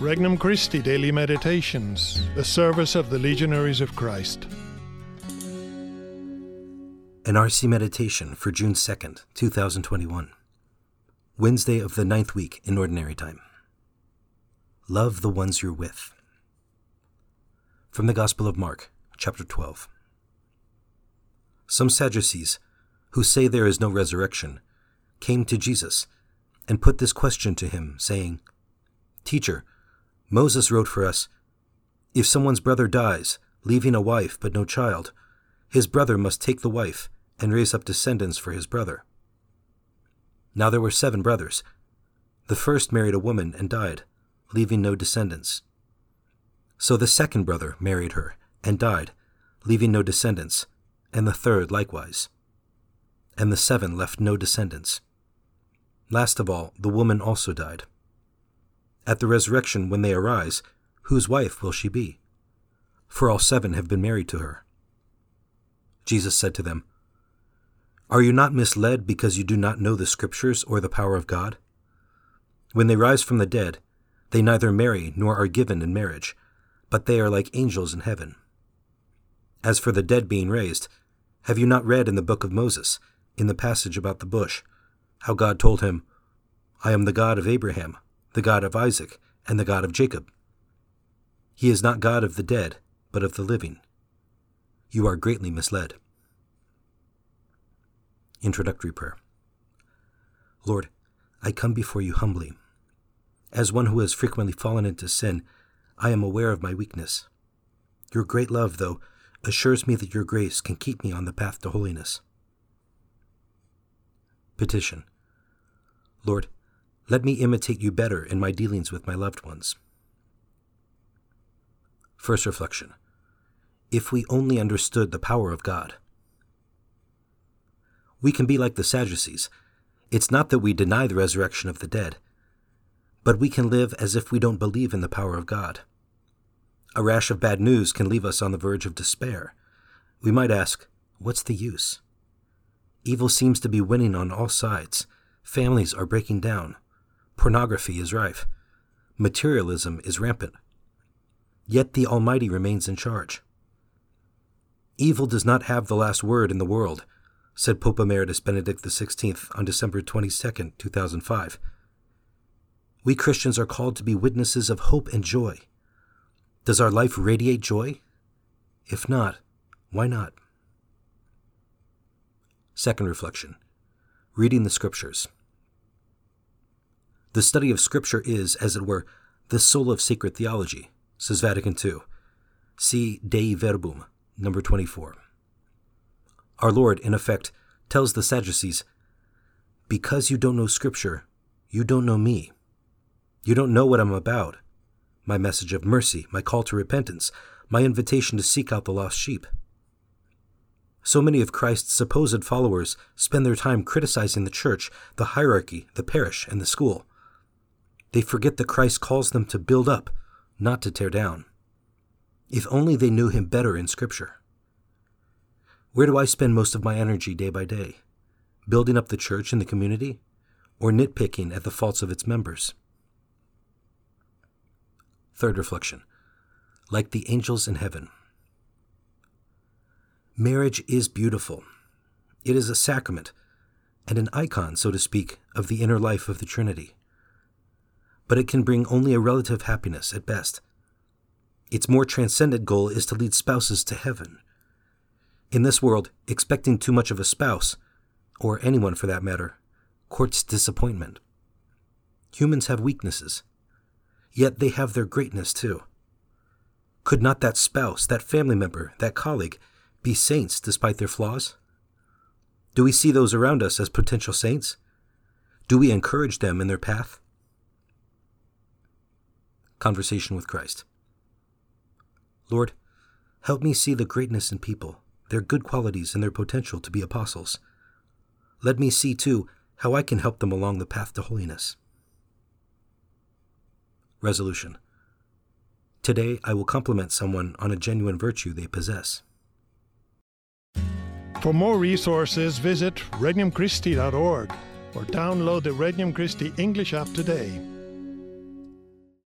Regnum Christi Daily Meditations, the service of the Legionaries of Christ. An RC Meditation for June 2nd, 2021. Wednesday of the ninth week in Ordinary Time. Love the ones you're with. From the Gospel of Mark, chapter 12. Some Sadducees, who say there is no resurrection, came to Jesus and put this question to him, saying, Teacher, Moses wrote for us If someone's brother dies, leaving a wife but no child, his brother must take the wife and raise up descendants for his brother. Now there were seven brothers. The first married a woman and died, leaving no descendants. So the second brother married her and died, leaving no descendants, and the third likewise. And the seven left no descendants. Last of all, the woman also died. At the resurrection, when they arise, whose wife will she be? For all seven have been married to her. Jesus said to them, Are you not misled because you do not know the Scriptures or the power of God? When they rise from the dead, they neither marry nor are given in marriage, but they are like angels in heaven. As for the dead being raised, have you not read in the book of Moses, in the passage about the bush, how God told him, I am the God of Abraham, the God of Isaac, and the God of Jacob. He is not God of the dead, but of the living. You are greatly misled. Introductory Prayer Lord, I come before you humbly. As one who has frequently fallen into sin, I am aware of my weakness. Your great love, though, assures me that your grace can keep me on the path to holiness. Petition Lord, let me imitate you better in my dealings with my loved ones. First reflection If we only understood the power of God. We can be like the Sadducees. It's not that we deny the resurrection of the dead, but we can live as if we don't believe in the power of God. A rash of bad news can leave us on the verge of despair. We might ask, What's the use? Evil seems to be winning on all sides. Families are breaking down. Pornography is rife. Materialism is rampant. Yet the Almighty remains in charge. Evil does not have the last word in the world, said Pope Emeritus Benedict XVI on December 22, 2005. We Christians are called to be witnesses of hope and joy. Does our life radiate joy? If not, why not? Second reflection Reading the Scriptures. The study of Scripture is, as it were, the soul of sacred theology, says Vatican II. See Dei Verbum, number 24. Our Lord, in effect, tells the Sadducees, Because you don't know Scripture, you don't know me. You don't know what I'm about my message of mercy, my call to repentance, my invitation to seek out the lost sheep. So many of Christ's supposed followers spend their time criticizing the church, the hierarchy, the parish, and the school. They forget that Christ calls them to build up, not to tear down. If only they knew him better in Scripture. Where do I spend most of my energy day by day? Building up the church and the community, or nitpicking at the faults of its members? Third reflection Like the angels in heaven. Marriage is beautiful. It is a sacrament and an icon, so to speak, of the inner life of the Trinity but it can bring only a relative happiness at best. Its more transcendent goal is to lead spouses to heaven. In this world, expecting too much of a spouse, or anyone for that matter, courts disappointment. Humans have weaknesses, yet they have their greatness too. Could not that spouse, that family member, that colleague be saints despite their flaws? Do we see those around us as potential saints? Do we encourage them in their path? Conversation with Christ. Lord, help me see the greatness in people, their good qualities, and their potential to be apostles. Let me see, too, how I can help them along the path to holiness. Resolution Today I will compliment someone on a genuine virtue they possess. For more resources, visit regnumchristi.org or download the Regnum Christi English app today.